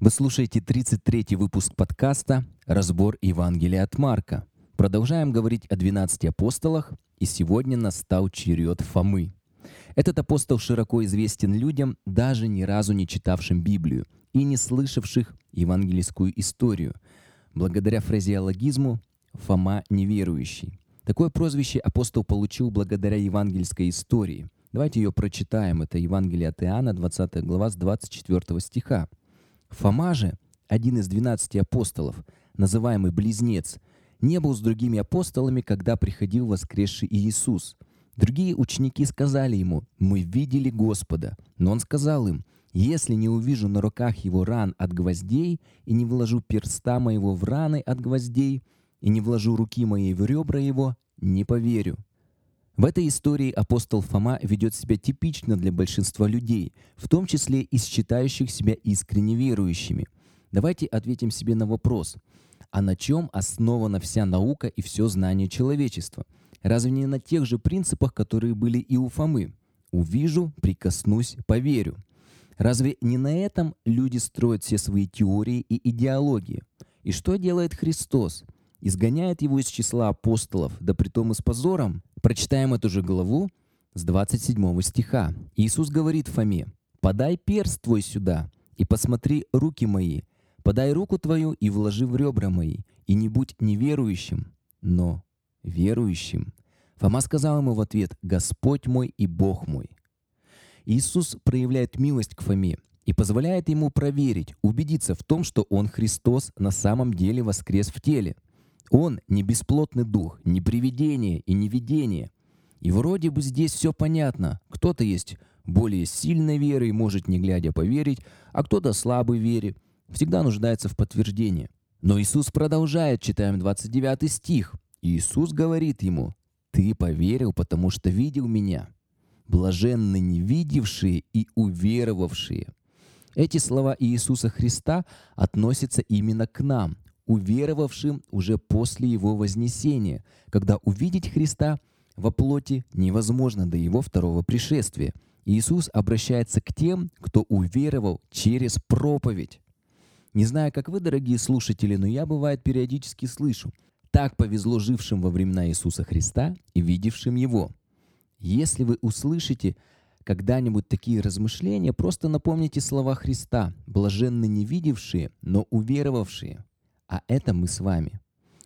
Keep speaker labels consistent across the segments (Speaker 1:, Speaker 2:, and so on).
Speaker 1: Вы слушаете 33-й выпуск подкаста «Разбор Евангелия от Марка». Продолжаем говорить о 12 апостолах, и сегодня настал черед Фомы. Этот апостол широко известен людям, даже ни разу не читавшим Библию и не слышавших евангельскую историю. Благодаря фразеологизму «Фома неверующий». Такое прозвище апостол получил благодаря евангельской истории. Давайте ее прочитаем. Это Евангелие от Иоанна, 20 глава, с 24 стиха. Фома же, один из двенадцати апостолов, называемый Близнец, не был с другими апостолами, когда приходил воскресший Иисус. Другие ученики сказали ему, «Мы видели Господа». Но он сказал им, «Если не увижу на руках его ран от гвоздей, и не вложу перста моего в раны от гвоздей, и не вложу руки моей в ребра его, не поверю». В этой истории апостол Фома ведет себя типично для большинства людей, в том числе и считающих себя искренне верующими. Давайте ответим себе на вопрос, а на чем основана вся наука и все знание человечества? Разве не на тех же принципах, которые были и у Фомы? Увижу, прикоснусь, поверю. Разве не на этом люди строят все свои теории и идеологии? И что делает Христос? Изгоняет его из числа апостолов, да притом и с позором? Прочитаем эту же главу с 27 стиха. Иисус говорит Фоме, «Подай перст твой сюда, и посмотри руки мои, подай руку твою и вложи в ребра мои, и не будь неверующим, но верующим». Фома сказал ему в ответ, «Господь мой и Бог мой». Иисус проявляет милость к Фоме и позволяет ему проверить, убедиться в том, что он Христос на самом деле воскрес в теле – он не бесплотный дух, не привидение и не видение. И вроде бы здесь все понятно. Кто-то есть более сильной верой, может не глядя поверить, а кто-то слабой вере, всегда нуждается в подтверждении. Но Иисус продолжает, читаем 29 стих. Иисус говорит ему, «Ты поверил, потому что видел Меня. Блаженны не видевшие и уверовавшие». Эти слова Иисуса Христа относятся именно к нам, уверовавшим уже после Его вознесения, когда увидеть Христа во плоти невозможно до Его второго пришествия. Иисус обращается к тем, кто уверовал через проповедь. Не знаю, как вы, дорогие слушатели, но я, бывает, периодически слышу. Так повезло жившим во времена Иисуса Христа и видевшим Его. Если вы услышите когда-нибудь такие размышления, просто напомните слова Христа, блаженны не видевшие, но уверовавшие а это мы с вами.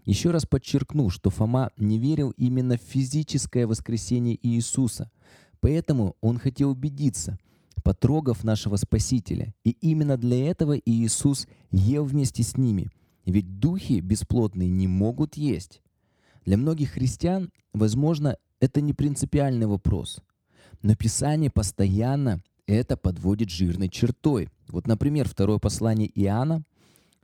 Speaker 1: Еще раз подчеркну, что Фома не верил именно в физическое воскресение Иисуса, поэтому он хотел убедиться, потрогав нашего Спасителя. И именно для этого Иисус ел вместе с ними, ведь духи бесплотные не могут есть. Для многих христиан, возможно, это не принципиальный вопрос, но Писание постоянно это подводит жирной чертой. Вот, например, второе послание Иоанна,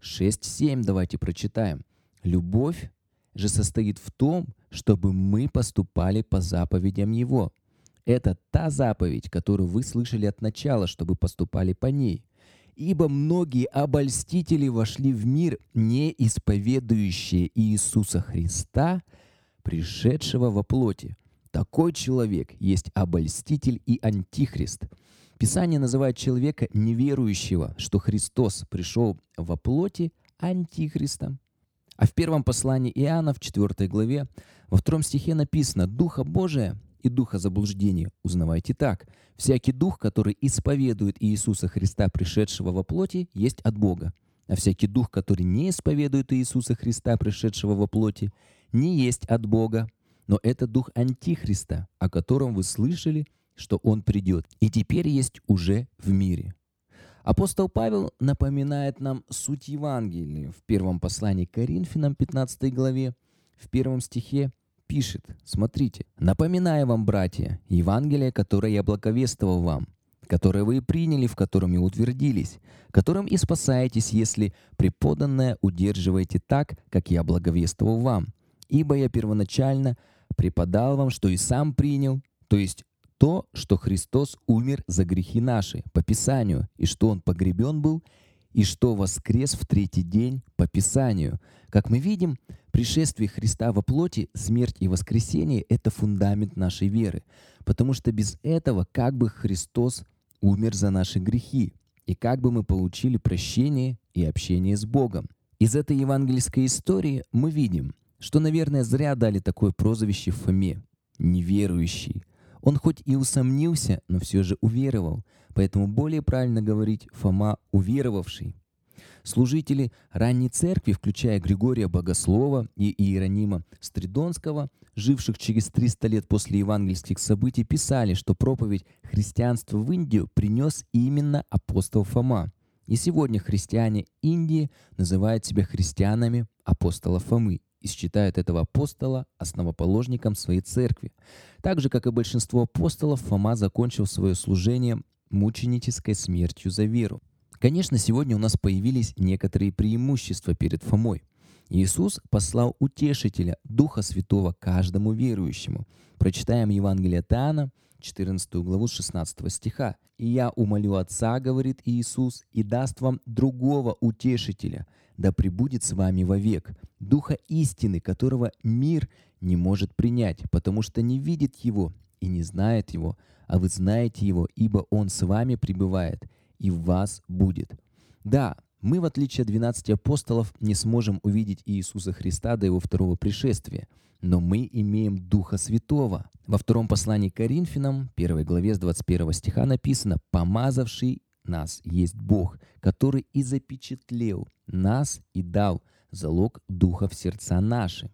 Speaker 1: 6.7 давайте прочитаем. Любовь же состоит в том, чтобы мы поступали по заповедям Его. Это та заповедь, которую вы слышали от начала, чтобы поступали по ней. Ибо многие обольстители вошли в мир, не исповедующие Иисуса Христа, пришедшего во плоти. Такой человек есть обольститель и антихрист – Писание называет человека неверующего, что Христос пришел во плоти антихристом. А в первом послании Иоанна, в 4 главе, во втором стихе написано «Духа Божия и духа заблуждения узнавайте так. Всякий дух, который исповедует Иисуса Христа, пришедшего во плоти, есть от Бога. А всякий дух, который не исповедует Иисуса Христа, пришедшего во плоти, не есть от Бога, но это дух Антихриста, о котором вы слышали что Он придет и теперь есть уже в мире. Апостол Павел напоминает нам суть Евангелия в первом послании к Коринфянам, 15 главе, в первом стихе пишет, смотрите, «Напоминаю вам, братья, Евангелие, которое я благовествовал вам, которое вы приняли, в котором и утвердились, которым и спасаетесь, если преподанное удерживаете так, как я благовествовал вам. Ибо я первоначально преподал вам, что и сам принял, то есть то, что Христос умер за грехи наши по Писанию, и что Он погребен был, и что воскрес в третий день по Писанию. Как мы видим, пришествие Христа во плоти, смерть и воскресение — это фундамент нашей веры, потому что без этого как бы Христос умер за наши грехи. и как бы мы получили прощение и общение с Богом. Из этой евангельской истории мы видим, что, наверное, зря дали такое прозвище Фоме — неверующий. Он хоть и усомнился, но все же уверовал, поэтому более правильно говорить Фома уверовавший. Служители ранней церкви, включая Григория Богослова и Иеронима Стридонского, живших через 300 лет после евангельских событий, писали, что проповедь христианства в Индию принес именно апостол Фома. И сегодня христиане Индии называют себя христианами апостола Фомы и считают этого апостола основоположником своей церкви. Так же, как и большинство апостолов, Фома закончил свое служение мученической смертью за веру. Конечно, сегодня у нас появились некоторые преимущества перед Фомой. Иисус послал утешителя, Духа Святого каждому верующему. Прочитаем Евангелие от Иоанна, 14 главу 16 стиха. «И я умолю Отца, — говорит Иисус, — и даст вам другого утешителя, да пребудет с вами вовек, Духа истины, которого мир не может принять, потому что не видит Его и не знает Его, а вы знаете Его, ибо Он с вами пребывает и в вас будет». Да, мы, в отличие от 12 апостолов, не сможем увидеть Иисуса Христа до Его второго пришествия, но мы имеем Духа Святого. Во втором послании к Коринфянам, 1 главе с 21 стиха написано «Помазавший нас есть Бог, который и запечатлел нас и дал залог Духа в сердца наши».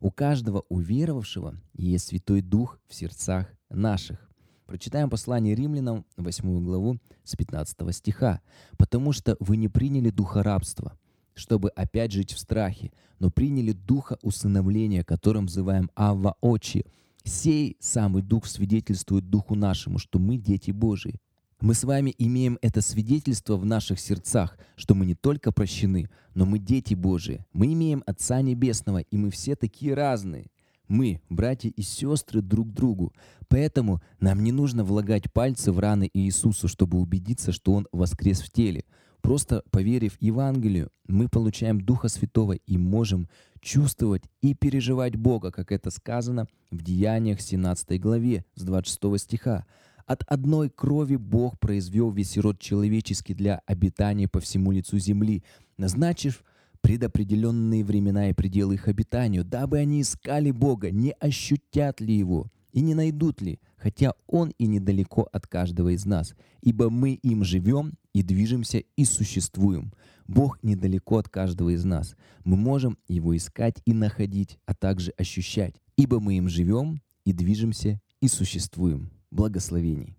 Speaker 1: У каждого уверовавшего есть Святой Дух в сердцах наших. Прочитаем послание римлянам, 8 главу, с 15 стиха. «Потому что вы не приняли духа рабства, чтобы опять жить в страхе, но приняли духа усыновления, которым взываем Авва Очи. Сей самый дух свидетельствует духу нашему, что мы дети Божии. Мы с вами имеем это свидетельство в наших сердцах, что мы не только прощены, но мы дети Божии. Мы имеем Отца Небесного, и мы все такие разные — мы, братья и сестры, друг другу. Поэтому нам не нужно влагать пальцы в раны Иисусу, чтобы убедиться, что Он воскрес в теле. Просто поверив Евангелию, мы получаем Духа Святого и можем чувствовать и переживать Бога, как это сказано в Деяниях 17 главе с 26 стиха. От одной крови Бог произвел весь род человеческий для обитания по всему лицу земли, назначив предопределенные времена и пределы их обитанию, дабы они искали Бога, не ощутят ли Его и не найдут ли, хотя Он и недалеко от каждого из нас, ибо мы им живем и движемся и существуем. Бог недалеко от каждого из нас. Мы можем Его искать и находить, а также ощущать, ибо мы им живем и движемся и существуем. Благословений.